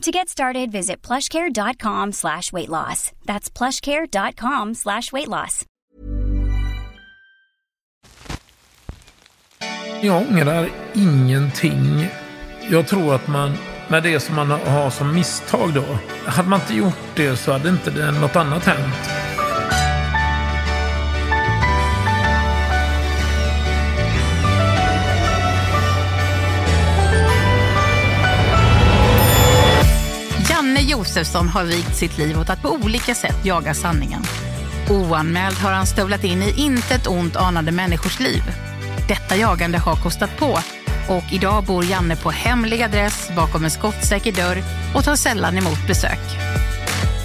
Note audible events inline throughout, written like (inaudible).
To get started, visit plushcare.com slash weight loss. That's plushcare.com slash weight loss. Jag ångrar ingenting. Jag tror att man, med det som man har som misstag då, hade man inte gjort det så hade inte något annat hänt. Josefsson har vigt sitt liv åt att på olika sätt jaga sanningen. Oanmäld har han stövlat in i intet ont anande människors liv. Detta jagande har kostat på och idag bor Janne på hemlig adress bakom en skottsäker dörr och tar sällan emot besök.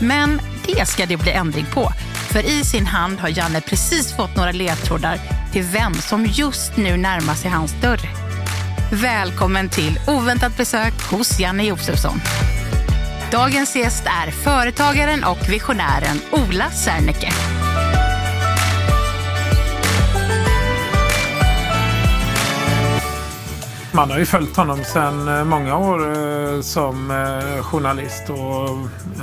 Men det ska det bli ändring på. För i sin hand har Janne precis fått några ledtrådar till vem som just nu närmar sig hans dörr. Välkommen till oväntat besök hos Janne Josefsson. Dagens gäst är företagaren och visionären Ola Serneke. Man har ju följt honom sedan eh, många år eh, som eh, journalist och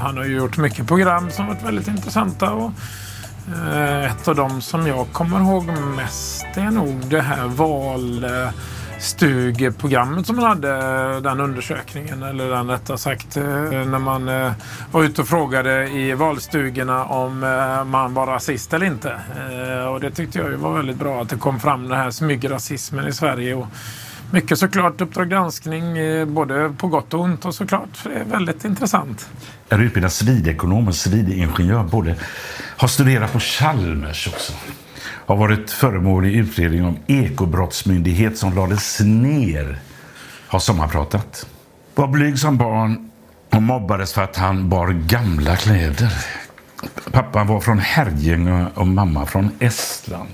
han har ju gjort mycket program som varit väldigt intressanta. Och, ett av dem som jag kommer ihåg mest är nog det här val stugprogrammet som man hade, den undersökningen, eller den rättare sagt, eh, när man eh, var ute och frågade i valstugorna om eh, man var rasist eller inte. Och det tyckte jag ju var väldigt bra att det kom fram den här smygrasismen i Sverige. Och, mycket såklart Uppdrag granskning, både på gott och ont och såklart det är väldigt intressant. är utbildad civilekonom och civilingenjör. Både, har studerat på Chalmers också. Har varit föremål i utredning om ekobrottsmyndighet som lades ner. Har sommarpratat. Var blyg som barn och mobbades för att han bar gamla kläder. Pappan var från Herrljunga och mamma från Estland.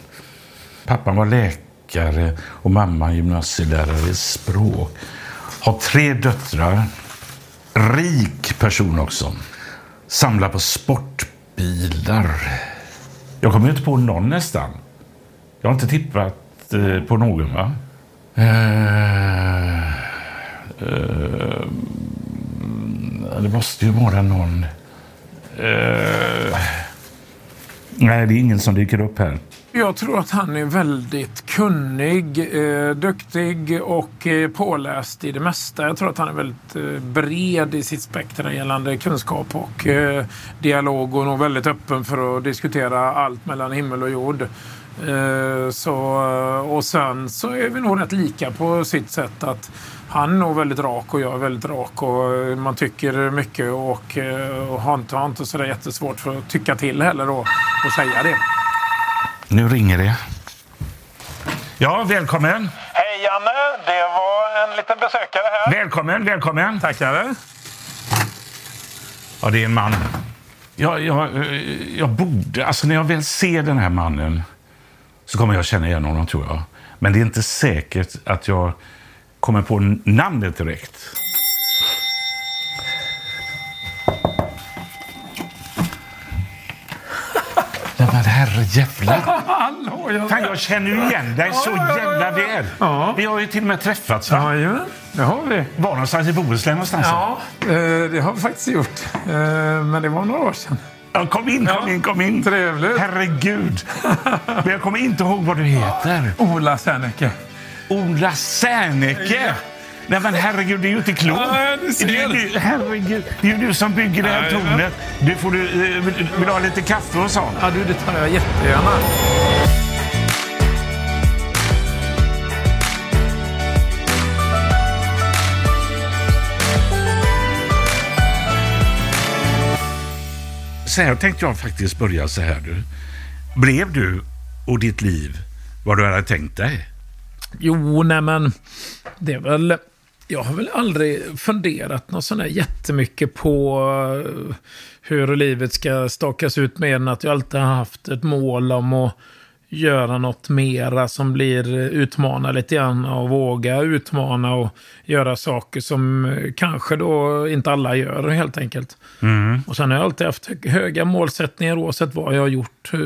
Pappan var läkare och mamma gymnasielärare i språk. Har tre döttrar. Rik person också. Samlar på sportbilar. Jag kommer inte på någon nästan. Jag har inte tippat eh, på någon va? Eh, eh, det måste ju vara någon... Eh, nej, det är ingen som dyker upp här. Jag tror att han är väldigt kunnig, eh, duktig och eh, påläst i det mesta. Jag tror att han är väldigt eh, bred i sitt spektra gällande kunskap och eh, dialog och nog väldigt öppen för att diskutera allt mellan himmel och jord. Eh, så, eh, och sen så är vi nog rätt lika på sitt sätt att han är nog väldigt rak och jag är väldigt rak och eh, man tycker mycket och, eh, och har inte, har inte sådär jättesvårt för att tycka till heller då och säga det. Nu ringer det. Ja, välkommen. Hej Janne, det var en liten besökare här. Välkommen, välkommen. Tackar. Ja, det är en man. Jag, jag, eh, jag borde... Alltså när jag väl ser den här mannen så kommer jag känna igen honom, tror jag. Men det är inte säkert att jag kommer på namnet direkt. Herrejävlar. (laughs) Hallå, jag... Fan, jag känner ju igen dig så jävla väl. Ja. Vi har ju till och med träffats. Va? Ja, det har vi. Var någonstans i Bohuslän någonstans? Ja, eh, det har vi faktiskt gjort. Eh, Men det var några år sedan. Ja, kom in, kom Ja, in, kom in. trevligt. Herregud. (laughs) Men jag kommer inte ihåg vad du heter. Ola Serneke. Ola Serneke. Nej men herregud, det är ju inte klokt. Ja. Det herregud, det är ju du som bygger det här tornet. Du får du, eh, vill, vill du ha lite kaffe och sånt? Ja, du, det tar jag jättegärna. Så här tänkte jag faktiskt börja så här du. Blev du och ditt liv vad du hade tänkt dig? Jo, nej men det är väl... Jag har väl aldrig funderat något sån här jättemycket på eh, hur livet ska stakas ut mer än att jag alltid har haft ett mål om att göra något mera som blir utmana lite grann och våga utmana och göra saker som eh, kanske då inte alla gör helt enkelt. Och sen har jag alltid haft hö- höga målsättningar oavsett vad jag har gjort. eh,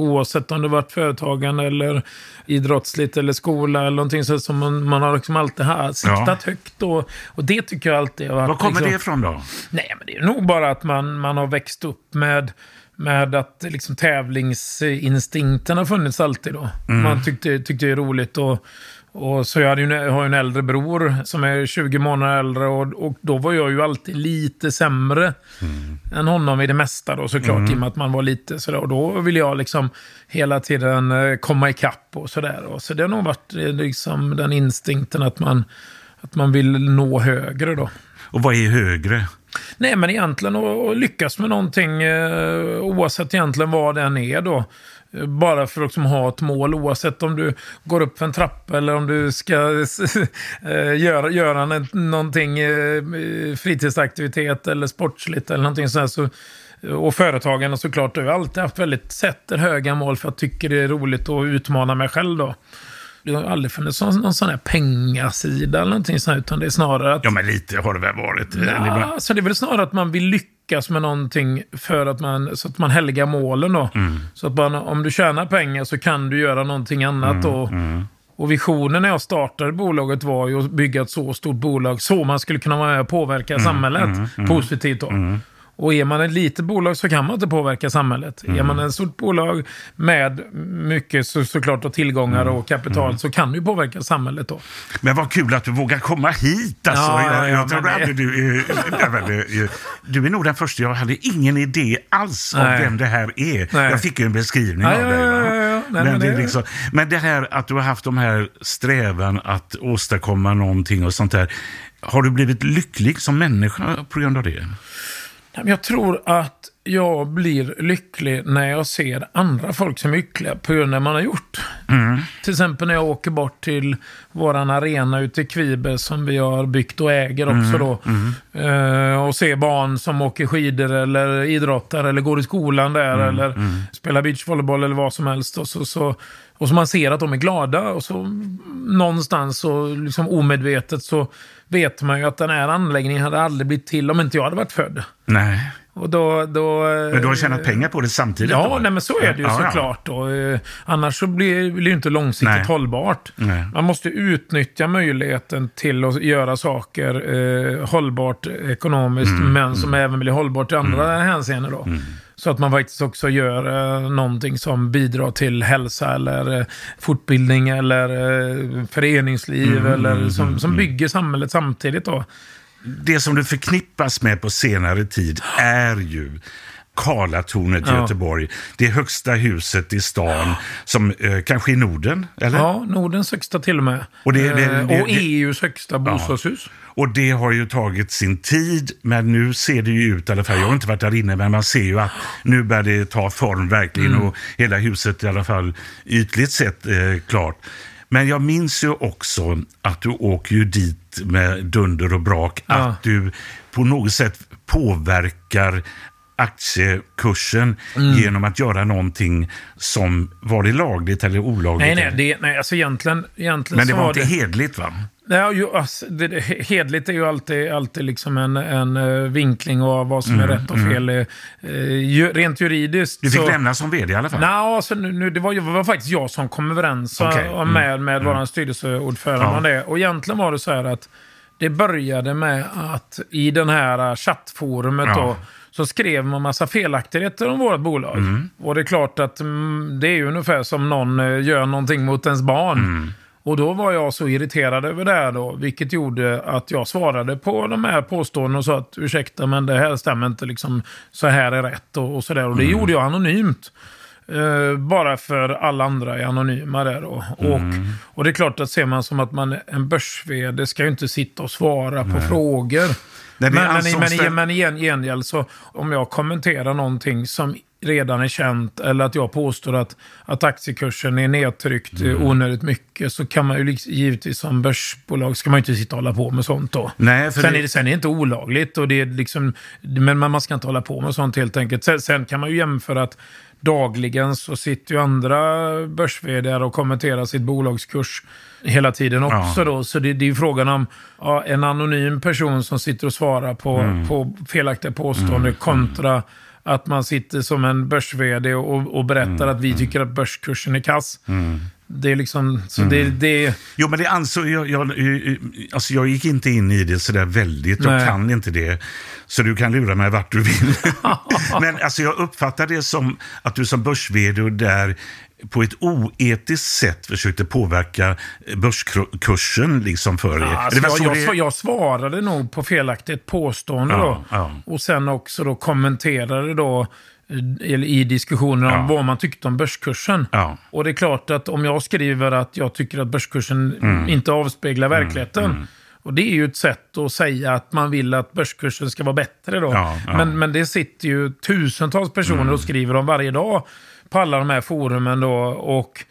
Oavsett om det varit företagande eller idrottsligt eller skola eller någonting så som man, man har liksom alltid här siktat högt. Och, och det tycker jag alltid har varit... Var kommer liksom, det ifrån då? Nej, men det är nog bara att man, man har växt upp med, med att liksom, tävlingsinstinkten har funnits alltid. Då. Man tyckte, tyckte det är roligt. Och, och så jag hade ju, har ju en äldre bror som är 20 månader äldre och, och då var jag ju alltid lite sämre än honom i det mesta då såklart. I och med att man var lite sådär. Och då ville jag liksom hela tiden eh, komma ikapp och sådär. Och Så det har nog varit eh, liksom den instinkten att man, att man vill nå högre då. Och vad är högre? Nej, men egentligen att lyckas med någonting eh, oavsett egentligen vad den är då. Bara för att liksom ha ett mål oavsett om du går upp för en trappa eller om du ska (laughs) eh, göra, göra någonting eh, eh, fritidsaktivitet eller sportsligt eller någonting sånt. Så, och företagen såklart. Jag har alltid haft väldigt sätter höga mål för att jag tycker det är roligt att utmana mig själv då. Det har aldrig funnits någon, någon sån här pengasida eller någonting sånt, utan det är snarare att Ja, men lite har det väl varit. Eller Ja, vad- alltså det är väl snarare att man vill lyckas med någonting för att man, så att man helgar målen då. Så att man, om du tjänar pengar så kan du göra någonting annat då. Och visionen när jag startade bolaget var ju att bygga ett så stort bolag så man skulle kunna vara med och påverka samhället positivt då. Och är man ett litet bolag så kan man inte påverka samhället. Är man ett stort bolag med mycket så, såklart och tillgångar och kapital så kan du påverka samhället då. Men vad kul att du vågar komma hit. Alltså. Ja, jag jag men du... är nog den första. Jag hade ingen idé alls om Nej. vem det här är. Nej. Jag fick ju en beskrivning Ja, av dig. ja. Nej, men, men det är det- liksom, men det här att du har haft de här strävan att åstadkomma någonting och sånt där. Har du blivit lycklig som människa på grund av det? Jag tror att jag blir lycklig när jag ser andra folk som är lyckliga på grund av det man har gjort. Till exempel när jag åker bort till våran arena ute i Kviber som vi har byggt och äger också då. Eh, och ser barn som åker skidor eller idrottar eller går i skolan där eller spelar beachvolleyboll eller vad som helst. Och så, så, och så man ser att de är glada och så någonstans så liksom omedvetet så vet man ju att den här anläggningen hade aldrig blivit till om inte jag hade varit född. Nej. Och då, då, Men du har tjänat pengar på det samtidigt? Ja, då? nej, men så är det ju Ja, ja. såklart. Och, eh, annars så blir det ju inte långsiktigt Nej. hållbart. Nej. Man måste utnyttja möjligheten till att göra saker eh, hållbart ekonomiskt, Mm, men som även blir hållbart i andra hänseenden. Då. Så att man faktiskt också gör eh, någonting som bidrar till hälsa eller eh, fortbildning eller eh, föreningsliv Mm, eller som, som bygger samhället samtidigt. Då. Det som du förknippas med på senare tid är ju Karlatornet i Ja. Göteborg. Det högsta huset i stan, som eh, kanske i Norden, eller? Ja, Nordens högsta till och med. Och det- det- Eh, det- och det- EUs högsta bostadshus. Och det har ju tagit sin tid, men nu ser det ju ut, i alla fall, jag har inte varit där inne, men man ser ju att nu börjar det ta form verkligen Mm. och hela huset i alla fall ytligt sett eh, klart. Men jag minns ju också att du åker ju dit med dunder och brak, Ja. att du på något sätt påverkar aktiekursen Mm. genom att göra någonting som var det lagligt eller olagligt. Nej, nej, det, nej, alltså egentligen, egentligen men det var var inte det... hedligt va? Ja, ju, alltså, det, hedligt är ju alltid, alltid liksom en, en eh, vinkling av vad som är rätt och fel. Eh, ju, rent juridiskt Mm, Du fick så... lämna som vd i alla fall. Nej, alltså, nu, det, var, det var faktiskt jag som kom överens okay. med, med vår styrelseordförande Ja. om det. Och egentligen var det så här att det började med att i den här chattforumet Ja. då, så skrev man massa felaktigheter om vårt bolag. Mm. Och det är klart att mm, det är ungefär som någon gör någonting mot ens barn. Mm. Och då var jag så irriterad över det här då, vilket gjorde att jag svarade på de här påståendena och sa att ursäkta men det här stämmer inte, liksom, så här är rätt och, och sådär. Och det gjorde jag anonymt. Eh, bara för alla andra är anonyma där då. Och, och det är klart att ser man som att man är en börs ska ju inte sitta och svara på frågor. Nej, det men, men, men, men i gen- gengäld så om jag kommenterar någonting som redan är känt eller att jag påstår att, att aktiekursen är nedtryckt Mm. onödigt mycket så kan man ju liksom, givetvis som börsbolag ska man ju inte sitta och hålla på med sånt då. Nej, för sen, det- är det, sen är det inte olagligt och det är liksom, men man ska inte hålla på med sånt helt enkelt. Sen, sen kan man ju jämföra att dagligen så sitter ju andra börs och kommenterar sitt bolagskurs hela tiden också då. Så det, det är ju frågan om ja, en anonym person som sitter och svarar på, Mm. på felaktiga påståenden kontra att man sitter som en börs och, och berättar Mm. att vi tycker att börskursen är kass. Det är liksom, så det, Mm. det Jo, men det ansåg jag, jag, eh, alltså jag gick inte in i det sådär väldigt. Jag Nej. kan inte det. Så du kan lura mig vart du vill. (laughs) men alltså jag uppfattar det som att du som börs där på ett oetiskt sätt försökte påverka börskursen liksom för er. Alltså, Det var jag, jag, jag svarade nog på felaktigt påstående Ja, då. ja. Och sen också då kommenterade då eh, i diskussioner om Ja. vad man tyckte om börskursen. Ja. Och det är klart att om jag skriver att jag tycker att börskursen Mm. inte avspeglar verkligheten. Och det är ju ett sätt att säga att man vill att börskursen ska vara bättre då. Ja, ja. Men, men det sitter ju tusentals personer Mm. och skriver om varje dag på alla de här forumen då. Och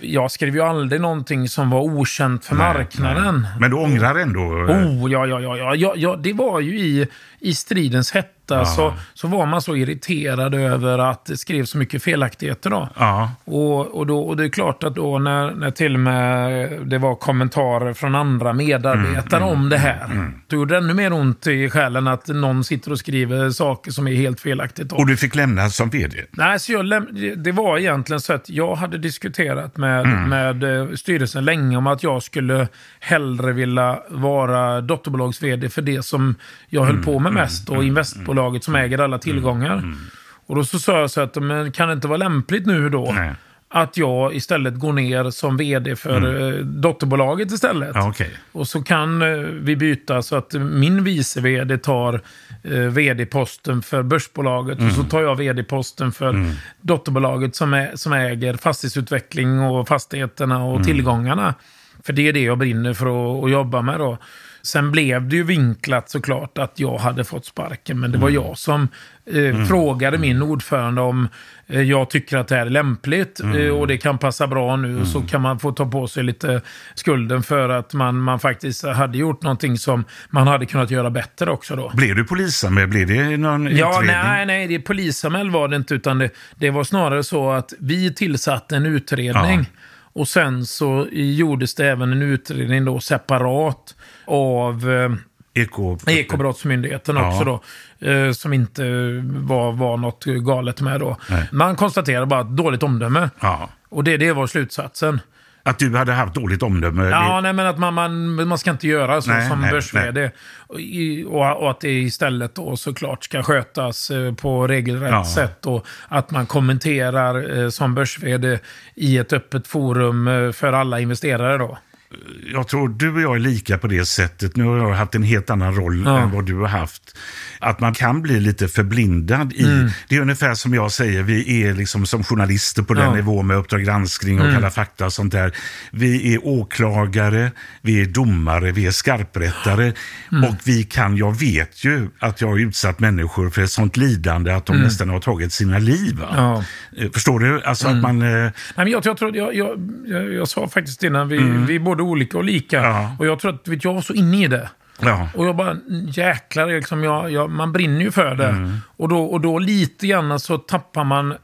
jag skrev ju aldrig någonting som var okänt för marknaden. Men du ångrar ändå? eh, Oh, ja, ja, ja, ja, ja, ja. Det var ju i, i stridens hetta så, så var man så irriterad över att det skrevs så mycket felaktigheter. Då. Ja. Och, och, då, och det är klart att då när, när till och med det var kommentarer från andra medarbetare Mm, om det här. Då gjorde det ännu mer ont i själen att någon sitter och skriver saker som är helt felaktigt. Då. Och du fick lämna som vd? Nej, så jag läm- det- var egentligen så att jag hade diskuterat med, med eh, styrelsen länge om att jag skulle hellre vilja vara dotterbolags-vd för det som jag höll på med mest och investbolaget som äger alla tillgångar. Och då så sa jag så att, men kan det inte vara lämpligt nu då? Nej. Att jag istället går ner som vd för eh, dotterbolaget istället. Ja, okej. Och så kan eh, vi byta så att min vice vd tar eh, vd-posten för börsbolaget och så tar jag vd-posten för dotterbolaget som, är, som äger fastighetsutveckling och fastigheterna och tillgångarna. För det är det jag brinner för att, att jobba med då. Sen blev det ju vinklat såklart att jag hade fått sparken, men det var jag som eh, frågade min ordförande om eh, jag tycker att det här är lämpligt eh, och det kan passa bra nu. Så kan man få ta på sig lite skulden för att man, man faktiskt hade gjort någonting som man hade kunnat göra bättre också då. Blev du polisanmäld? Blev det någon Ja, utredning? nej, nej, det polisanmäld var det inte, utan det, det var snarare så att vi tillsatte en utredning. Ja. Och sen så gjordes det även en utredning då separat av eh, Eko... Ekobrottsmyndigheten Ja. också då. Eh, som inte var, var något galet med då. Nej. Man konstaterade bara ett dåligt omdöme. Ja. Och det, det var slutsatsen. Att du hade haft dåligt omdöme? Ja, det... nej, men att man, man, man ska inte göra så Nej, som nej, börs och, och, att det istället då såklart ska skötas eh, på regelrätt Ja. sätt. Och att man kommenterar som börs i ett öppet forum för alla investerare då. Jag tror du och jag är lika på det sättet. Nu har jag haft en helt annan roll Ja. än vad du har haft. Att man kan bli lite förblindad i... Mm. Det är ungefär som jag säger, vi är liksom som journalister på den Ja. Mm. nivån med Uppdrag granskning och Kalla fakta och sånt där. Vi är åklagare, vi är domare, vi är skarprättare. Mm. Och vi kan, jag vet ju att jag har utsatt människor för ett sånt lidande att de nästan har tagit sina liv. Mm. Ja. Eh, Förstår du? Alltså att man... eh, Nej, men jag, jag, tror, jag, jag, jag, jag sa faktiskt innan, vi, vi är både olika och lika. Ja. Och jag tror att vet, jag var så inne i det. Ja. Och jag bara, jäklar, liksom, jag, jag, man brinner ju för det. Mm. Och, då, och då lite grann så tappar man eh,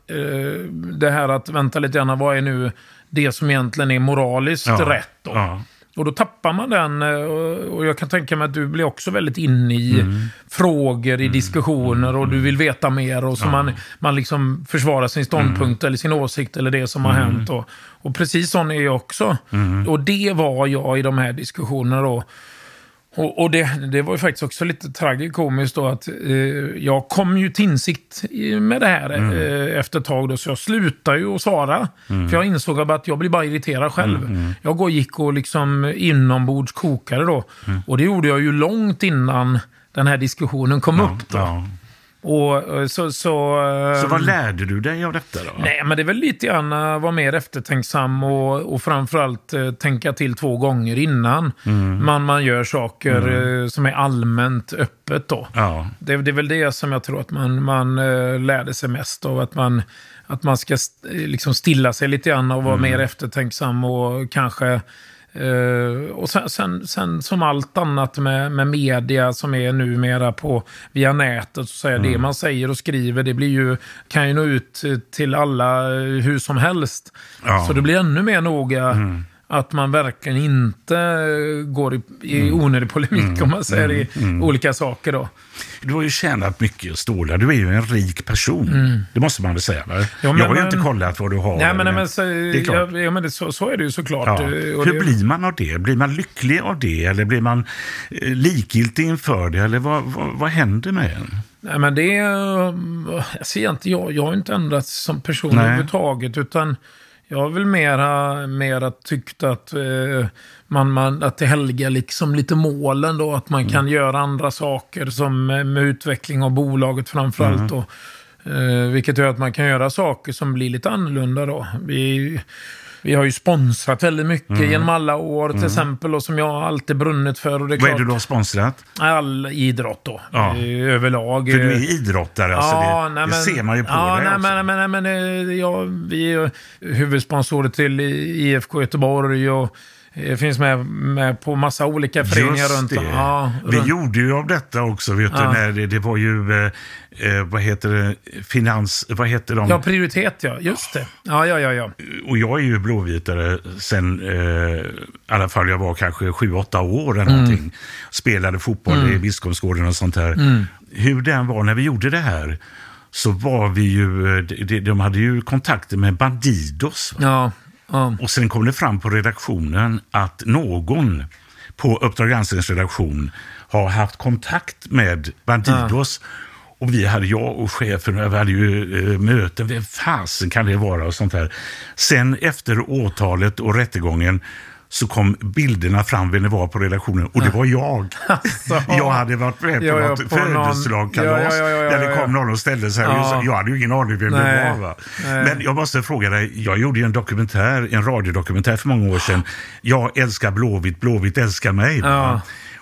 det här att, vänta lite grann, vad är nu det som egentligen är moraliskt Ja. rätt då? Ja. Och då tappar man den. eh, och- jag kan tänka mig att du blir också väldigt inne i Mm. frågor, i diskussioner och du vill veta mer. Och så man, man liksom försvarar sin ståndpunkt Mm. eller sin åsikt eller det som har hänt. Och, och precis sån är jag också. Mm. Och det var jag i de här diskussionerna då Och, och det, det var ju faktiskt också lite tragikomiskt då att eh, jag kom ju till insikt med det här eh, efter ett tag då, så jag slutade ju att svara. För jag insåg att jag blir bara irriterad själv. Jag går, gick och liksom inombords kokade då. Och det gjorde jag ju långt innan den här diskussionen kom upp då. Ja. Och eh, så... Så, eh, Så vad lärde du dig av detta då? Nej, men det är väl lite grann att vara mer eftertänksam och, och framförallt eh, tänka till två gånger innan man, man gör saker eh, som är allmänt öppet. Då. Ja. Det, det är väl det som jag tror att man, man eh, lärde sig mest av. Att man, att man ska eh, liksom stilla sig lite grann och vara mer eftertänksam och kanske... eh, och sen, sen, sen som allt annat med, med media som är numera på, via nätet, så säga, det man säger och skriver, det blir ju, kan ju nå ut till alla hur som helst. Ja. Så det blir ännu mer noga att man verkligen inte går i, i onödig polemik, om man säger, i olika saker då. Du har ju tjänat mycket stålar. Du är ju en rik person. Det måste man väl säga. Va? Mm. Ja, men- jag har ju men- inte kollat vad du har. Nej, men, eller- men, så, det är klart. Ja, men det, så, så är det ju såklart. Ja. Hur det, blir man av det? Blir man lycklig av det? Eller blir man eh, likgiltig inför det? Eller vad, vad, vad händer med en? Nej, men det... eh, Jag jag, har inte ändrats som person överhuvudtaget. Utan jag har väl mera, mera tyckt att, eh, man, man, att det helgar liksom lite målen då. Att man Mm. kan göra andra saker som eh, med utveckling av bolaget framförallt. Mm. Eh, vilket gör att man kan göra saker som blir lite annorlunda då. Vi, vi har ju sponsrat väldigt mycket Mm. genom alla år till exempel. Och som jag alltid brunnit för. Och det är Vad är det du har sponsrat? All idrott då. Ja. eh, Överlag. För du Eh, är idrottare, alltså det, nej, det men- ser man ju på ja, dig nej, också. men, men, men, eh, ja, Vi är huvudsponsorer till IFK Göteborg och eh, finns med, med på massa olika föreningar Just runt det. om. Ja, Vi runt. gjorde ju av detta också, vet du, Ja. när det, det var ju, eh, eh, vad heter det, finans, vad heter de? Ja, prioritet ja. Just det. Ja, ja, ja. ja. och jag är ju blåvitare sen, eh, i alla fall jag var kanske sju, åtta år eller Mm. någonting. Spelade fotboll i Biskopsgården och sånt här. Mm. Hur den var när vi gjorde det här, så var vi ju, eh, de, de hade ju kontakter med Bandidos. va? ja, ja. Och sen kom det fram på redaktionen att någon på Uppdrag gransknings redaktion har haft kontakt med Bandidos. Och vi hade, jag och chefen, vi hade ju eh, möten. Vem fasen kan det vara och sånt där. Sen efter åtalet och rättegången så kom bilderna fram vem det var på redaktionen och det var jag. (laughs) jag hade varit med på Ja, ja, något födelsedagskalas Ja, ja, där det kom någon och ställde sig. Ja. Jag hade ju ingen aning vem Nej. det var. Va? Men jag måste fråga dig, jag gjorde en dokumentär, en radiodokumentär för många år sedan. Jag älskar Blåvitt, Blåvitt älskar mig.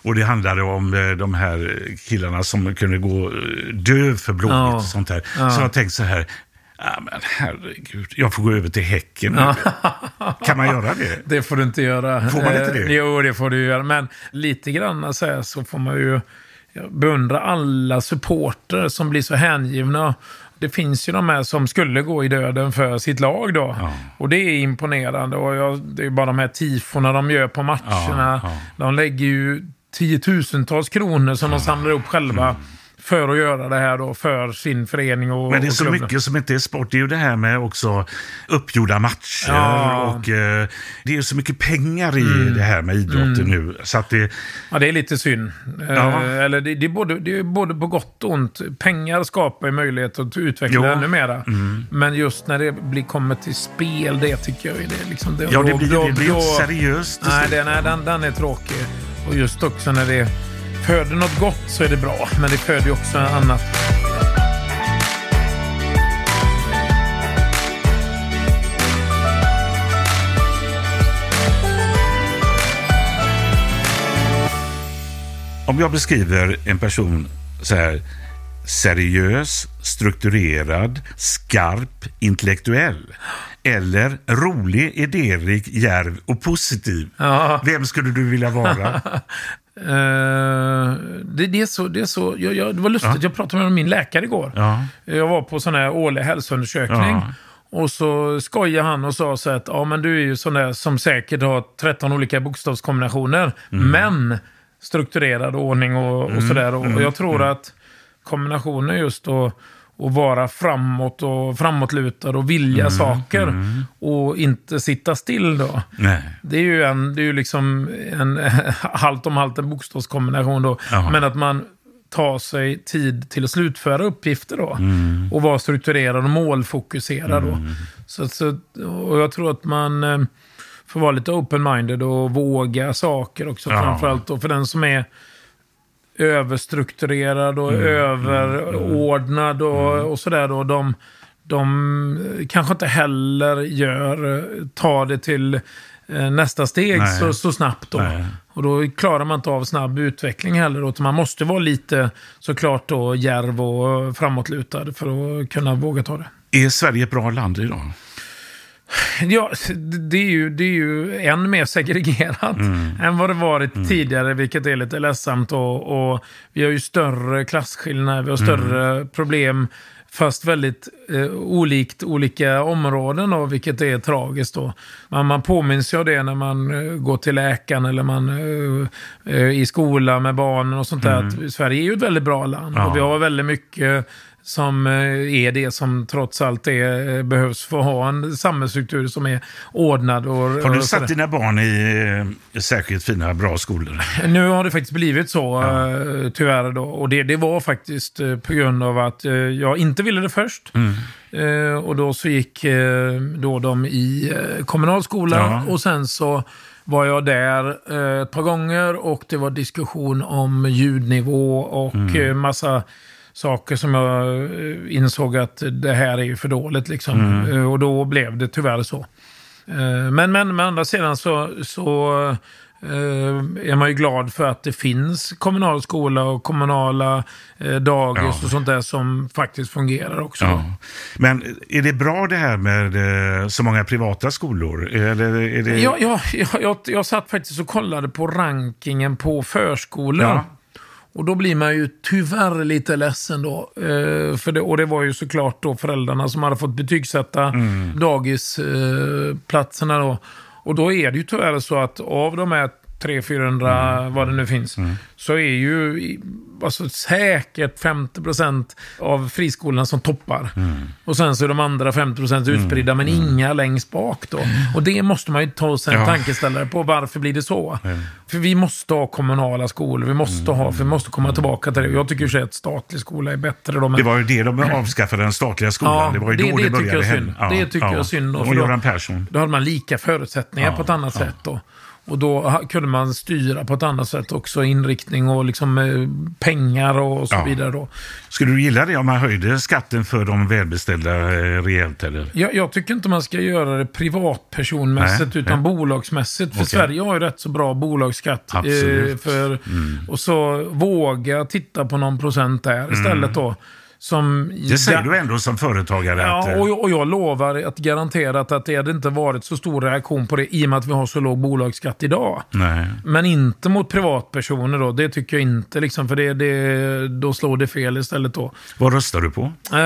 Och det handlade om eh, de här killarna som kunde gå eh, dö för Blåvitt och sånt där. Så jag tänkte så här, ja men herregud, jag får gå över till Häcken nu. (laughs) Kan man göra det? Det får du inte göra. Får man inte Eh, det? Jo, det får du göra. Men lite grann så, här, så får man ju beundra alla supporter som blir så hängivna. Det finns ju de här som skulle gå i döden för sitt lag då. Ja. Och det är imponerande. Och jag, det är bara de här tifona de gör på matcherna. Ja, ja. De lägger ju tiotusentals kronor som de samlar upp själva. För att göra det här då, för sin förening och Mm. Men det är så klubben. mycket som inte är sport. Det är ju det här med också uppgjorda matcher. Ja. Och eh, det är ju så mycket pengar i det här med idrotten nu. Så att det, Ja, det är lite synd. Ja. Eh, eller det, det, är både, det är både på gott och ont. Pengar skapar ju möjlighet att utveckla Jo. ännu mera. Men just när det blir, kommer till spel, det tycker jag är det. Liksom, det ja, det blir, då- det blir då- inte seriöst. Nej, det, nej den, den är tråkig. Och just också när det föder något gott så är det bra. Men det föder ju också annat. Om jag beskriver en person så här seriös, strukturerad, skarp, intellektuell eller rolig, idérik, djärv och positiv. Ja. Vem skulle du vilja vara? (laughs) Eh, det, det är så, det är så jag, jag, det var lustigt, jag pratade med min läkare igår. Ja. Jag var på sån här årlig hälsoundersökning. Ja. Och så skojade han och sa så att ja, men du är ju sån där som säkert har 13 olika bokstavskombinationer. Mm. Men strukturerad ordning och, och sådär. Och, och jag tror att kombinationen just att och vara framåt och framåtlutad och vilja saker. Och inte sitta still då. Nej. Det är ju, en, det är ju liksom en (laughs) halt om halt en bokstavskombination då. Ja. Men att man tar sig tid till att slutföra uppgifter då. Och vara strukturerad och målfokuserad då. Så, så, och jag tror att man eh, får vara lite open-minded och våga saker också. Ja. Framförallt då för den som är överstrukturerad och överordnad och, och sådär då. De, de kanske inte heller gör, tar det till eh, nästa steg Nej. så, så snabbt då. Nej. Och då klarar man inte av snabb utveckling heller. Då. Man måste vara lite såklart då djärv och framåtlutad för att kunna våga ta det. Är Sverige ett bra land idag? Ja, det är ju, det är ju än mer segregerat (laughs) än vad det varit tidigare, vilket är lite ledsamt. Och, och vi har ju större klasskillnader, vi har större problem, fast väldigt eh, olikt olika områden, då, vilket är tragiskt. Då. Man, man påminns ju av det när man eh, går till läkaren eller man eh, eh, i skolan med barnen och sånt där. Att Sverige är ju ett väldigt bra land Ja. och vi har väldigt mycket som eh, är det som trots allt är, eh, behövs för att ha en samhällsstruktur som är ordnad. Och, Har du satt dina barn i eh, särskilt fina, bra skolor? Nu har det faktiskt blivit så, eh, tyvärr. Då. Och det, det var faktiskt på grund av att jag inte ville det först. Eh, och då så gick eh, då de i eh, kommunal skola Ja. och sen så var jag där ett par gånger och det var diskussion om ljudnivå och eh, massa saker som jag eh, insåg att det här är ju för dåligt. Liksom. Eh, och då blev det tyvärr så. Eh, Men, men med andra sidan så, så är man ju glad för att det finns kommunal skola och kommunala dagis Ja. och sånt där som faktiskt fungerar också. Ja. Men är det bra det här med så många privata skolor? Eller är det... Ja, ja, ja, jag, jag satt faktiskt och kollade på rankingen på förskolor. Ja. Och då blir man ju tyvärr lite ledsen då. Eh, för det, och det var ju såklart då föräldrarna som hade fått betygsätta Mm. dagisplatserna eh, då. Och då är det ju tyvärr så att av de här 300-400, Mm. vad det nu finns, så är ju alltså, säkert 50% av friskolorna som toppar. Mm. Och sen så är de andra 50% utspridda, men inga längst bak då. Och det måste man ju ta sig en Ja. tankeställare på. Varför blir det så? För vi måste ha kommunala skolor. Vi måste, ha, för vi måste komma tillbaka till det. Jag tycker ju att statlig skola är bättre. Då, men Det var ju det de avskaffade den statliga skolan. Ja, det var ju det- då det det, tycker började jag synd. hända. Det tycker jag är synd då, Och då- Göran Persson. Då hade man lika förutsättningar Ja, på ett annat ja. sätt. Då. Och då kunde man styra på ett annat sätt också. Inriktning och liksom, eh, pengar och så Ja. vidare. Då. Skulle du gilla det om man höjde skatten för de välbeställda eh, rejält? Eller? Jag, jag tycker inte man ska göra det privatpersonmässigt Nej, utan nej. bolagsmässigt. För Okej. Sverige har ju rätt så bra bolagsskatt. Absolut. Mm. för, Och så våga titta på någon procent där istället då. Som Det säger du ändå som företagare. att, Ja, eh, och, och jag lovar att garanterat att det hade inte varit så stor reaktion på det i och med att vi har så låg bolagsskatt idag. Nej. Men inte mot privatpersoner då. Det tycker jag inte. Liksom, för det, det, då slår det fel istället då. Vad röstar du på? Eh,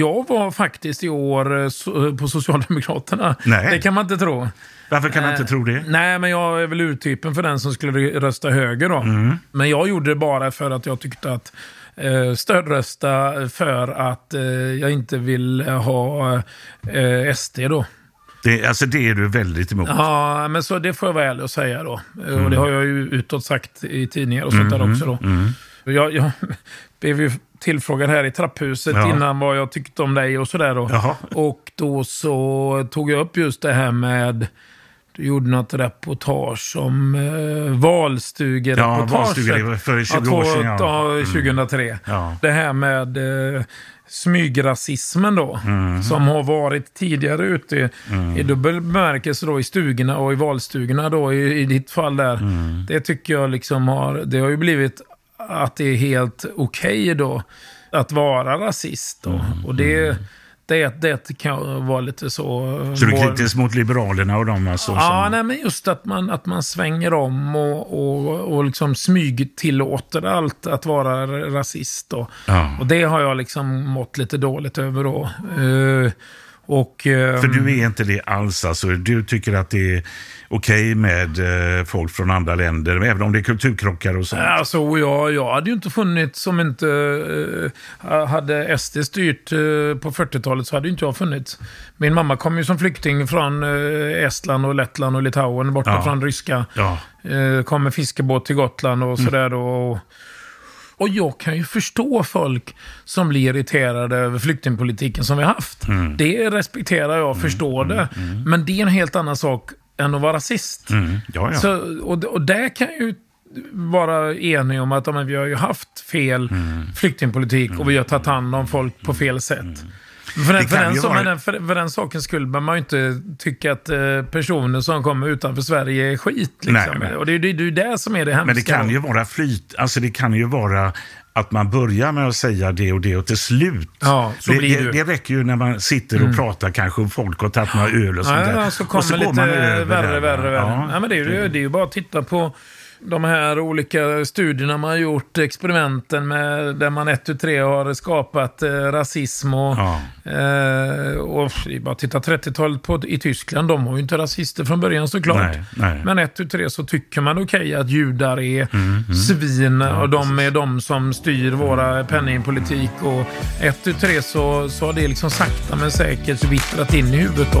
jag var faktiskt i år eh, so- på Socialdemokraterna. Nej. Det kan man inte tro. Varför kan man inte tro det? Nej, men jag är väl urtypen för den som skulle rösta höger då. Mm. Men jag gjorde det bara för att jag tyckte att eh, stödrösta för att eh, jag inte vill ha eh, SD då. det? Alltså det är du väldigt emot. Ja, men så det får jag vara ärlig och säga då. Mm. Och det har jag ju utåt sagt i tidningar och sånt där också då. Mm. Jag, jag (laughs) blev ju tillfrågad här i trapphuset Ja. innan vad jag tyckte om dig och sådär då. Jaha. Och då så tog jag upp just det här med du gjorde något reportage om eh, valstugereportage. Ja, valstugereportage för 20 år sedan, ja. Ja, 2003. Ja. Det här med eh, smygrasismen då. Mm. Som har varit tidigare ute i dubbel bemärkelse då i stugorna och i valstugorna då i, i ditt fall där. Mm. Det tycker jag liksom har, det har ju blivit att det är helt okej då att vara rasist då. Mm. Och det, det, det kan vara lite så... Så du är kritisk mot Liberalerna och dem alltså? Ja, som... nej, men just att man, att man svänger om och, och, och liksom smygtillåter allt att vara rasist. Då. Ja. Och det har jag liksom mått lite dåligt över då. Eh, Och, eh, För du är inte det alls alltså. Du tycker att det är okej med eh, folk från andra länder, även om det är kulturkrockar och sånt. Alltså, jag, jag hade ju inte funnits om inte eh, hade SD styrt eh, på 40-talet så hade ju inte jag funnits. Min mamma kom ju som flykting från eh, Estland och Lettland och Litauen borta Ja. från ryska. Ja. Eh, kom med fiskebåt till Gotland och sådär då. Och, och jag kan ju förstå folk som blir irriterade över flyktingpolitiken som vi har haft. Mm. Det respekterar jag och förstår det. Men det är en helt annan sak än att vara rasist. Mm. Ja, ja. Så, och, och där kan jag ju vara enig om att ja, vi har ju haft fel Mm. flyktingpolitik och vi har tagit hand om folk på fel sätt. För den, Det för, den, så, vara- den, för, för den sakens skull behöver man ju inte tycka att eh, personer som kommer utanför Sverige är skit. Liksom. Nej, nej. Och det är ju det, ju det som är det hemska. Men det kan ju vara flyt, alltså det kan ju vara att man börjar med att säga det och det och till slut. Ja, så det, blir det, det. det räcker ju när man sitter och pratar kanske och folk har tagit några öl och sånt Ja, där. ja, så Och kommer går lite man över värre, där, värre, värre. Ja. Ja, men det, är ju, det är ju bara att titta på de här olika studierna man har gjort, experimenten med, där man ett, tu, tre har skapat eh, rasism. Och, Ja. eh, och bara titta 30-talet på, i Tyskland, de har ju inte rasister från början såklart. Nej, nej. Men ett, tu, tre så tycker man okej att judar är Mm, svin och de är de som styr våra penningpolitik. Och ett, tu, tre så, så har det liksom sakta men säkert vittrat in i huvudet då.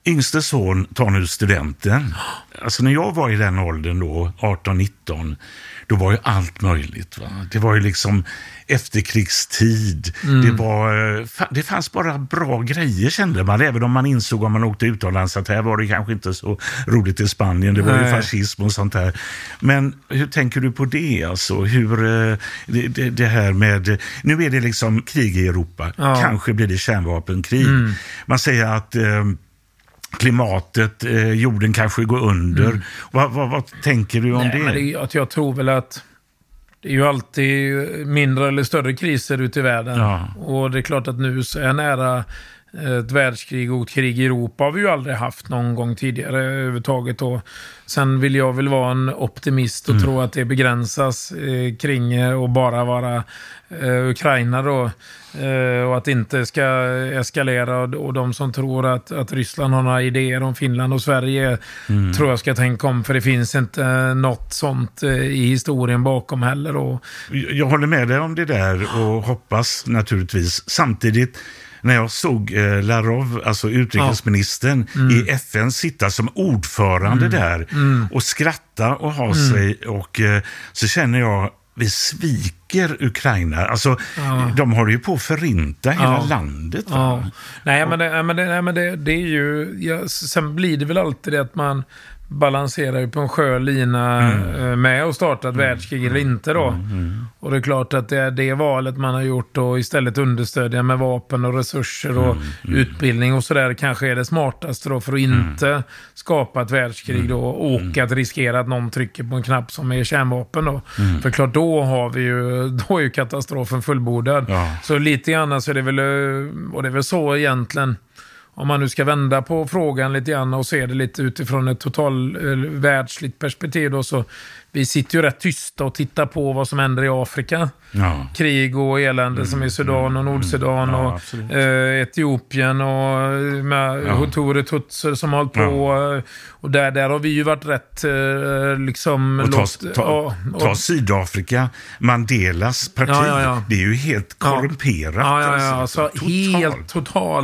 yngste son tar nu studenten. Alltså när jag var i den åldern då, 18-19, då var ju allt möjligt. Va? Det var ju liksom efterkrigstid. Det, var, eh, det fanns bara bra grejer kände man, även om man insåg om man åkte utomlands att här var det kanske inte så roligt i Spanien. Det var ju Nej. fascism och sånt där. Men hur tänker du på det? Alltså, hur, eh, det, det, här med, nu är det liksom krig i Europa. Ja. Kanske blir det kärnvapenkrig. Man säger att eh, klimatet, eh, jorden kanske går under. Vad, vad, vad tänker du om Nej, det? det att jag tror väl att det är ju alltid mindre eller större kriser ute i världen. Ja. Och det är klart att nu så är nära ett världskrig och ett krig i Europa har vi ju aldrig haft någon gång tidigare överhuvudtaget. Och sen vill jag väl vara en optimist och tro att det begränsas eh, kring eh, och bara vara eh, Ukraina då. Eh, och att det inte ska eskalera. Och, och de som tror att, att Ryssland har några idéer om Finland och Sverige tror jag ska tänka om. För det finns inte eh, något sånt eh, i historien bakom heller. Och, Jag håller med dig om det där och hoppas naturligtvis. Samtidigt, när jag såg eh, Larov, alltså utrikesministern, i FN sitta som ordförande där och skratta och ha sig och eh, så känner jag, vi sviker Ukraina. Alltså, de håller ju på att förinta hela Ja. landet. Ja. Nej, men, det, nej, men, det, nej, men det, det är ju... Ja, sen blir det väl alltid det att man balanserar ju på en skör lina eh, med att starta ett världskrig eller inte då. Och det är klart att det är det valet man har gjort och istället understödja med vapen och resurser och utbildning och sådär kanske är det smartaste då för att inte skapa ett världskrig då och att riskera att någon trycker på en knapp som är kärnvapen då. För klart då har vi ju, (laughs) då är ju katastrofen fullbordad. Ja. Så lite grann så är det väl, eh, och det är väl så egentligen, om man nu ska vända på frågan lite grann och se det lite utifrån ett total eh, världsligt perspektiv då, så vi sitter ju rätt tysta och tittar på vad som händer i Afrika. Ja. Krig och elände som i Sudan och Nordsudan Ja, och eh, Etiopien och med Ja. Huture Tutser som har hållit på. eh, Och där, där har vi ju varit rätt eh, liksom... Och ta, låst- ta, ja, och- ta Sydafrika, Mandelas parti. Ja, ja, ja. Det är ju helt korrumperat. Ja, ja, ja. alltså. Alltså, helt total.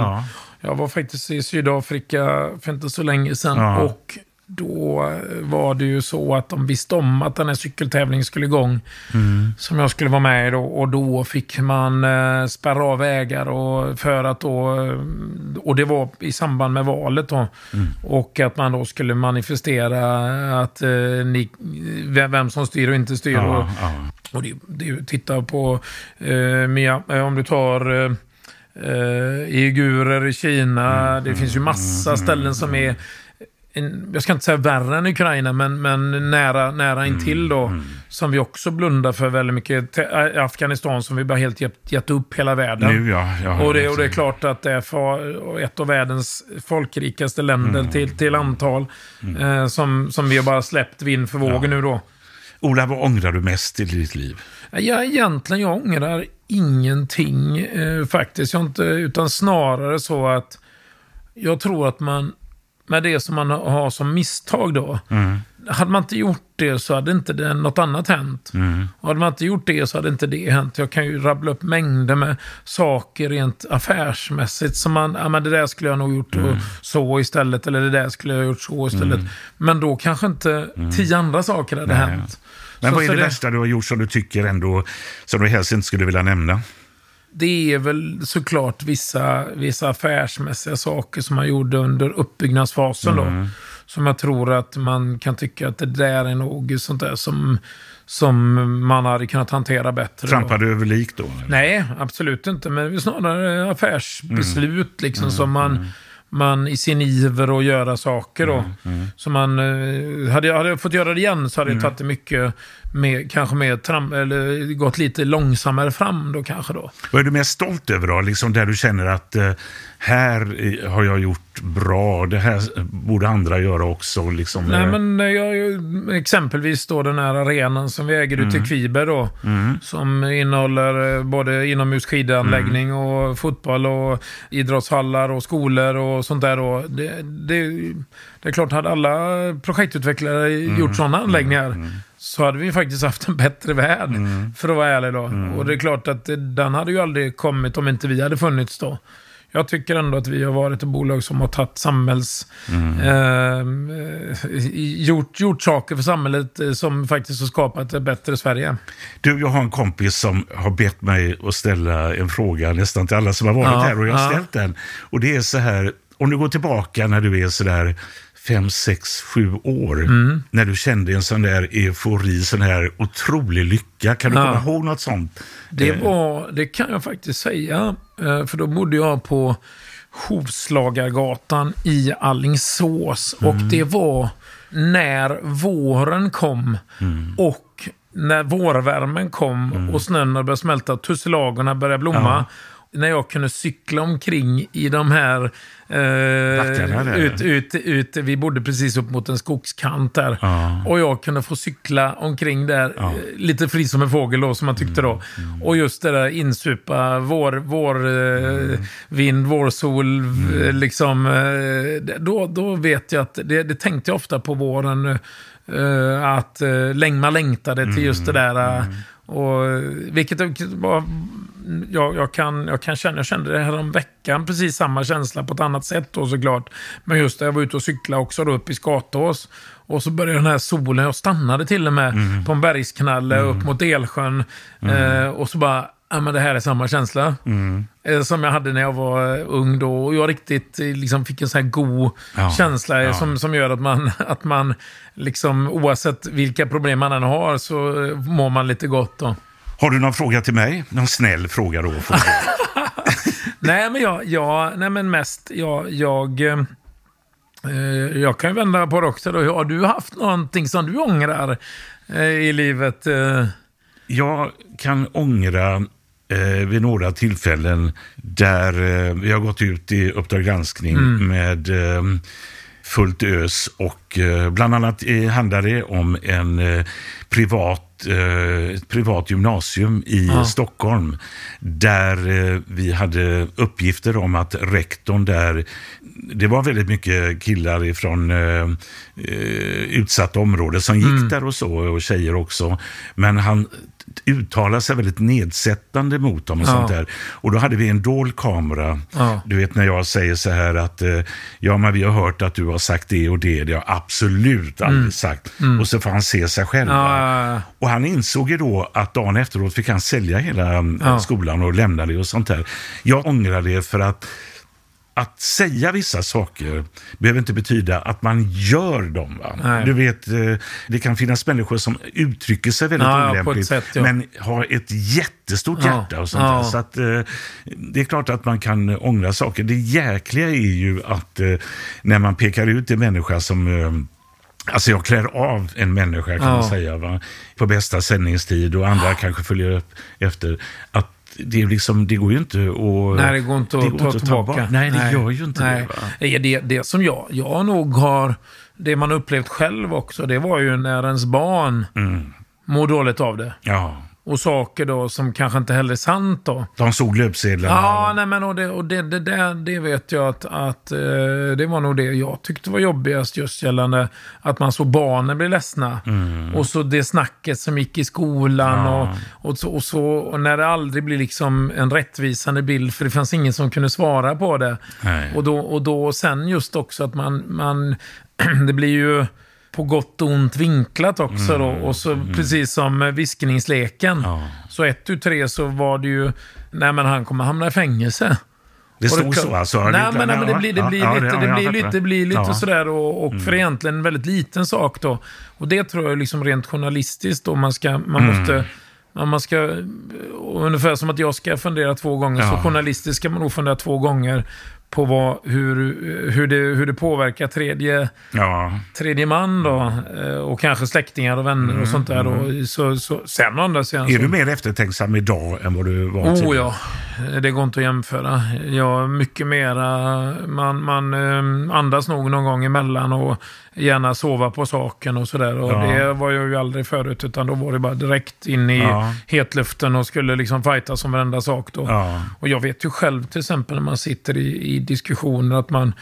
Ja. Jag var faktiskt i Sydafrika för inte så länge sedan. Ja. Och då var det ju så att de visste om att den här cykeltävlingen skulle igång. Mm. Som jag skulle vara med i då. Och då fick man eh, spärra av vägar och för att då... eh, Och det var i samband med valet då. Mm. Och att man då skulle manifestera att eh, ni, vem, som styr och inte styr. och, Ja, ja. och det, det titta på eh, Mia, eh, om du tar eh, eh, uigurer i Kina. Mm, det finns ju massa ställen som är, en, jag ska inte säga värre än Ukraina, men, men nära, nära Mm, intill då. Som vi också blundar för väldigt mycket. Äh, Afghanistan som vi bara helt gett, gett upp hela världen. Nu ja. ja Och det, och det är klart att det är ett av världens folkrikaste länder Mm. till, till antal. Eh, som, som vi har bara släppt vind för vågen nu då. Ola, vad ångrar du mest i ditt liv? Ja, egentligen, jag ångrar ingenting eh, faktiskt. Jag inte, utan snarare så att jag tror att man, med det som man har som misstag då, hade man inte gjort det så hade inte det, något annat hänt. Och hade man inte gjort det så hade inte det hänt. Jag kan ju rabbla upp mängder med saker rent affärsmässigt som man, ja men det där skulle jag nog gjort och så istället, eller det där skulle jag gjort så istället. Men då kanske inte tio andra saker hade hänt. Men Så- vad är så det, värsta du har gjort som du tycker ändå, som du helst inte skulle vilja nämna? Det är väl såklart vissa, vissa affärsmässiga saker som man gjorde under uppbyggnadsfasen då. Som jag tror att man kan tycka att det där är nog sånt där som, som man hade kunnat hantera bättre. Trampade du över lik då? eller? Nej, absolut inte. Men snarare affärsbeslut liksom som man, man i sin iver att göra saker då. Så man, eh, hade, jag, hade jag fått göra det igen så hade jag tagit det mycket med, kanske mer tram, eller gått lite långsammare fram då kanske då. Vad är du mest stolt över då? Liksom där du känner att eh, här har jag gjort bra, det här borde andra göra också. Liksom, Nej, eh, men jag, exempelvis då den här arenan som vi äger ute i Kviber då. Som innehåller eh, både inomhus skidanläggning och fotboll och idrottshallar och skolor och sånt där då. Det, det, det är klart, hade alla projektutvecklare gjort sådana anläggningar så hade vi faktiskt haft en bättre värld. För att vara ärlig då. Och det är klart att den hade ju aldrig kommit om inte vi hade funnits då. Jag tycker ändå att vi har varit ett bolag som har tagit samhälls... ehm, eh, gjort, gjort saker för samhället eh, som faktiskt har skapat ett bättre Sverige. Du, jag har en kompis som har bett mig att ställa en fråga nästan till alla som har varit Ja, här och jag har ja. ställt den. Och det är så här, om du går tillbaka när du är så där fem, sex, sju år, Mm. när du kände en sån där eufori, sån här otrolig lycka. Kan du Ja. komma ihåg något sånt? Det, Eh, var, det kan jag faktiskt säga. eh, För då bodde jag på Hovslagargatan i Allingsås. Och det var när våren kom och när vårvärmen kom och snön började smälta tussilagorna började blomma. När jag kunde cykla omkring i de här... Backarna där. Eh, ut, ut, ut, vi bodde precis upp mot en skogskant där. Ja. Och jag kunde få cykla omkring där, eh, lite fri som en fågel då, som man tyckte då. Och just det där insupa, vår, vår eh, vind, vårsol, eh, liksom. Eh, då, då vet jag att, det, det tänkte jag ofta på våren, eh, att eh, man längtade till just det där. eh, Och, vilket var, jag, jag, kan, jag kan känna, jag kände det här om veckan precis samma känsla på ett annat sätt då såklart. Men just när jag var ute och cyklade också då uppe i Skatås. Och så började den här solen, jag stannade till och med mm. på en bergsknalle mm. upp mot Delsjön. Mm. Eh, och så bara, ja men det här är samma känsla. Mm. Eh, som jag hade när jag var ung då. Och jag riktigt eh, liksom fick en sån här god ja. känsla ja. Som, som gör att man, (laughs) att man liksom oavsett vilka problem man än har så eh, mår man lite gott då. Har du någon fråga till mig? Någon snäll fråga då? (laughs) nej, men jag, jag, nej men mest, jag, jag, eh, jag kan vända på det också. Då. Har du haft någonting som du ångrar eh, i livet? Eh? Jag kan ångra eh, vid några tillfällen där eh, vi har gått ut i Uppdrag granskning mm. med eh, fullt ös och eh, bland annat eh, handlar det om en eh, privat, ett privat gymnasium i ja. Stockholm där vi hade uppgifter om att rektorn där det var väldigt mycket killar ifrån eh, utsatta områden som gick mm. där och så, och tjejer också. Men han uttala sig väldigt nedsättande mot dem. Och ja. sånt där. Och då hade vi en dold kamera. Ja. Du vet när jag säger så här att eh, ja, men vi har hört att du har sagt det och det. Det har jag absolut aldrig mm. sagt. Mm. Och så får han se sig själv. Ja. Och han insåg ju då att dagen efteråt fick han sälja hela eh, skolan och lämna det och sånt där. Jag ångrar det för att att säga vissa saker behöver inte betyda att man gör dem. Du vet, eh, det kan finnas människor som uttrycker sig väldigt ja, olämpligt, sätt, ja. men har ett jättestort ja. hjärta och sånt ja. Så att, eh, det är klart att man kan ångra saker. Det jäkliga är ju att eh, när man pekar ut en människa som Alltså jag klär av en människa kan man säga, va? på bästa sändningstid och andra kanske följer upp efter. Att det, liksom, det går ju inte att... Nej, det går inte att, går ta, inte tillbaka. Ta nej, det nej. gör ju inte nej. det. Va? Det, det som jag, jag nog har... Det man upplevt själv också, det var ju när ens barn mm. mår dåligt av det. Ja och saker då som kanske inte heller är sant då. De såg löpsedlarna? Ja, nej, men och, det, och det, det, det, det vet jag att, att eh, det var nog det jag tyckte var jobbigast just gällande att man såg barnen bli ledsna. Mm. Och så det snacket som gick i skolan ja. och, och, så, och, så, och när det aldrig blir liksom en rättvisande bild för det fanns ingen som kunde svara på det. Nej. Och då, och då sen just också att man, man (clears throat) det blir ju på gott och ont vinklat också. Mm. Då. Och så mm. precis som viskningsleken. Ja. Så ett tu tre så var det ju, nej men han kommer hamna i fängelse. Det stod så alltså? Nej, men, nej, men det blir, det blir ja, lite, ja, det blir lite, det blir lite ja. sådär och, och mm. för egentligen en väldigt liten sak då. Och det tror jag liksom rent journalistiskt då man ska, man mm. måste man ska, ungefär som att jag ska fundera två gånger, så journalistiskt ska man nog fundera två gånger på vad, hur, hur, det, hur det påverkar tredje, ja. tredje man då. Eh, och kanske släktingar och vänner mm, och sånt där. Då. Mm. Så, så, sen andra sidan, Är så, du mer eftertänksam idag än vad du var oh, tidigare? Ja, det går inte att jämföra. Jag mycket mera, man, man eh, andas nog någon gång emellan och gärna sova på saken och sådär. Och ja. det var jag ju aldrig förut, utan då var det bara direkt in i ja. hetluften och skulle liksom fightas om varenda sak då. Ja. Och jag vet ju själv till exempel när man sitter i, i diskussioner att man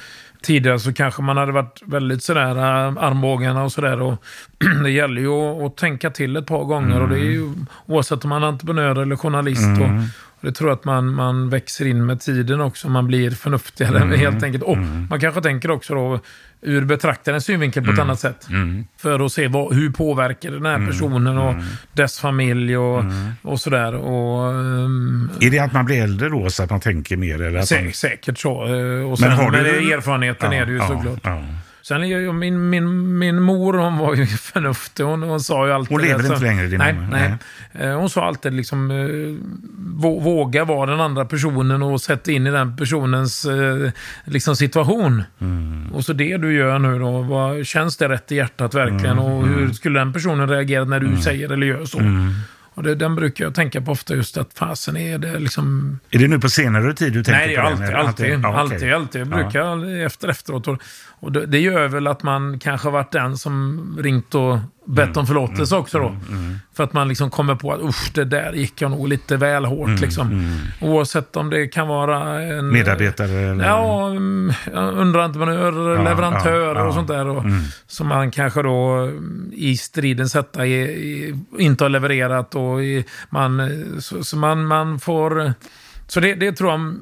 Tidigare så kanske man hade varit väldigt sådär äh, armbågarna och sådär. Och (clears throat) det gäller ju att, att, tänka till ett par gånger. Mm. Och det är ju oavsett om man är entreprenör eller journalist. Mm. Och det tror jag att man, man växer in med tiden också. Man blir förnuftigare mm. helt enkelt. Och mm. man kanske tänker också då ur betraktarens synvinkel på ett mm. annat sätt. Mm. För att se vad, hur påverkar den här mm. personen och mm. dess familj och, och sådär. Och, um, är det att man blir äldre då så att man tänker mer? Eller sä man... Säkert så. Eh, och sen, men har du... med erfarenheten ja, är det ju ja, såklart. Ja. Sen är min, min, min mor hon var ju (laughs) förnuftig. Hon, hon sa ju alltid... Hon lever inte längre din nej, mamma? Nej. nej. Eh, hon sa alltid liksom eh, våga vara den andra personen och sätta in i den personens eh, liksom, situation. Mm. Och så det du gör nu då, vad, känns det rätt i hjärtat verkligen? Mm. Och hur mm. skulle den personen reagera när du mm. säger eller gör så? Mm. Och det, den brukar jag tänka på ofta just att fasen är det liksom... Är det nu på senare tid du tänker Nej, på det? Nej, alltid, alltid, alltid, alltid, alltid. Jag brukar ja. efter efteråt. Och, och det, gör väl att man kanske har varit den som ringt och bett om förlåtelse också då. För att man liksom kommer på att usch, det där gick jag nog lite väl hårt liksom. Oavsett om det kan vara en... Medarbetare? Eller? Ja, mm, underentreprenörer, Ja, leverantörer ja, ja. och sånt där. Och, Som man kanske då mm, i striden sätta i, i, inte har levererat. Och i, man, så, så man, man får... Så det, det tror jag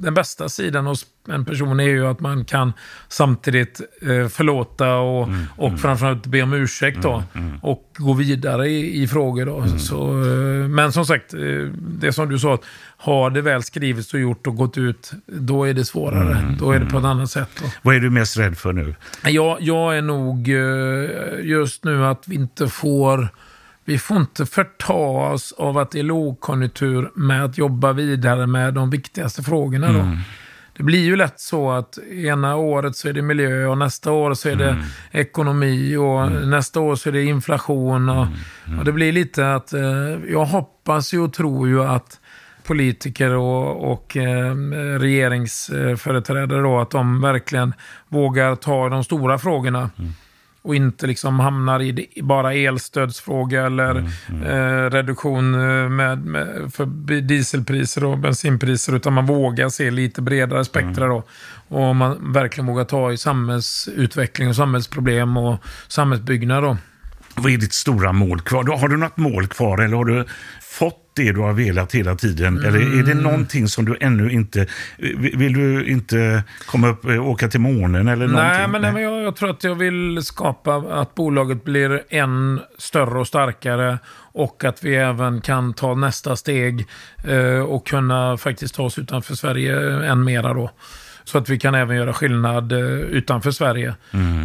den bästa sidan hos en person är ju att man kan samtidigt eh, förlåta och, och framförallt be om ursäkt då. Och gå vidare i, i frågor då. Så, eh, men som sagt, eh, det som du sa, att har det väl skrivits och gjort och gått ut, då är det svårare. Då är det på ett annat sätt. Då. Vad är du mest rädd för nu? Jag, jag är nog eh, just nu att vi inte får... Vi får inte förta oss av att det är lågkonjunktur med att jobba vidare med de viktigaste frågorna. Då. Det blir ju lätt så att ena året så är det miljö och nästa år så är det ekonomi och nästa år så är det inflation. Och, och det blir lite att eh, jag hoppas ju och tror ju att politiker och, och eh, regeringsföreträdare då, att de verkligen vågar ta de stora frågorna. Och inte liksom hamnar i bara elstödsfråga eller Eh, reduktion eh, med, med, för dieselpriser och bensinpriser. Utan man vågar se lite bredare spektra då. Och man verkligen vågar ta i samhällsutveckling och samhällsproblem och samhällsbyggnad då. Vad är ditt stora mål kvar? Har du något mål kvar eller har du fått det du har velat hela tiden? Eller är det någonting som du ännu inte... Vill du inte komma upp, eh, åka till månen eller någonting? Nej, men, nej. men jag, jag tror att jag vill skapa att bolaget blir än större och starkare och att vi även kan ta nästa steg eh, och kunna faktiskt ta oss utanför Sverige än mera då. Så att vi kan även göra skillnad eh, utanför Sverige.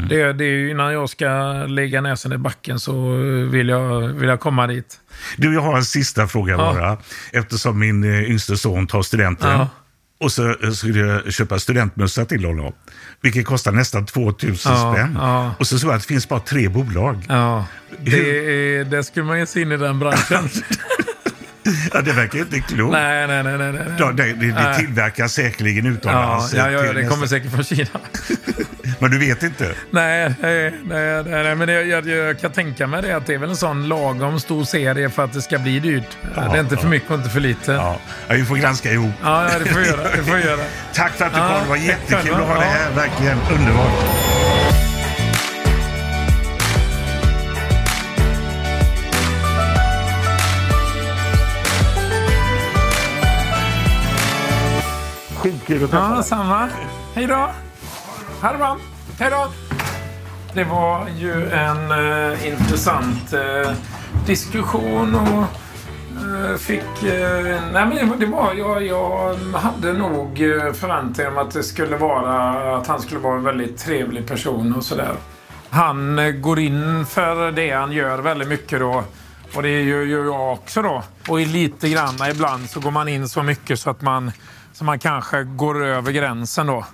Det, det är ju innan jag ska lägga näsan i backen så vill jag, vill jag komma dit. Du, jag har en sista fråga Ja. bara. Eftersom min eh, yngste son tar studenten. Ja. Och så eh, skulle jag köpa studentmössa till honom. Vilket kostar nästan 2000 Ja, spänn. ja. Och så såg jag att det finns bara tre bolag. Ja, det, är, det skulle man ge sig in i den branschen. (laughs) (laughs) Ja, det verkar ju inte klokt. nej, nej, nej, nej. nej. Ja, det, det, det tillverkas säkerligen Ja, utomlands. ja, ja, till det kommer säkert från Kina. (laughs) Men du vet inte? Nej, nej, nej, nej, men det, jag, jag kan tänka mig det att det är väl en sån lagom stor serie för att det ska bli dyrt. det är inte för mycket och inte för lite. Ja, Ja. ja, vi får granska ihop. ja, det får vi göra. Det får vi göra. (laughs) Tack för att du Ja, kom. Det var jättekul att ha dig Ja. här. Verkligen underbart. Skitkul att träffa Ja, dig. samma. Hej då. Ha det bra. Hej då. Det var ju en eh, intressant eh, diskussion och eh, fick... Eh, nej men det var-. Jag, jag hade nog eh, förväntningar om att det skulle vara... Att han skulle vara en väldigt trevlig person och sådär. Han eh, går in för det han gör väldigt mycket då. Och det gör ju jag också då. Och i lite grann ibland så går man in så mycket så att man, så man kanske går över gränsen då.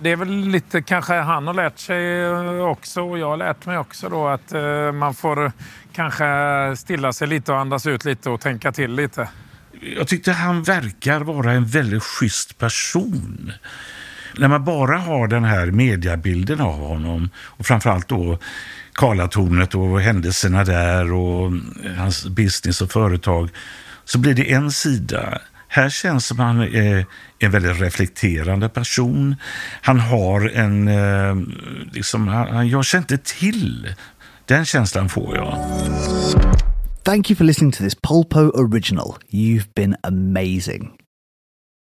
Det är väl lite kanske han har lärt sig också och jag har lärt mig också då att eh, man får kanske stilla sig lite och andas ut lite och tänka till lite. Jag tyckte han verkar vara en väldigt schysst person. När man bara har den här mediabilden av honom och framförallt då Karlatornet och händelserna där och hans business och företag så blir det en sida. Här känns som han eh, är en väldigt reflekterande person. Han har en... Eh, liksom, han, jag känner inte till. Den känslan får jag. Thank you for listening to this Polpo original. You've been amazing.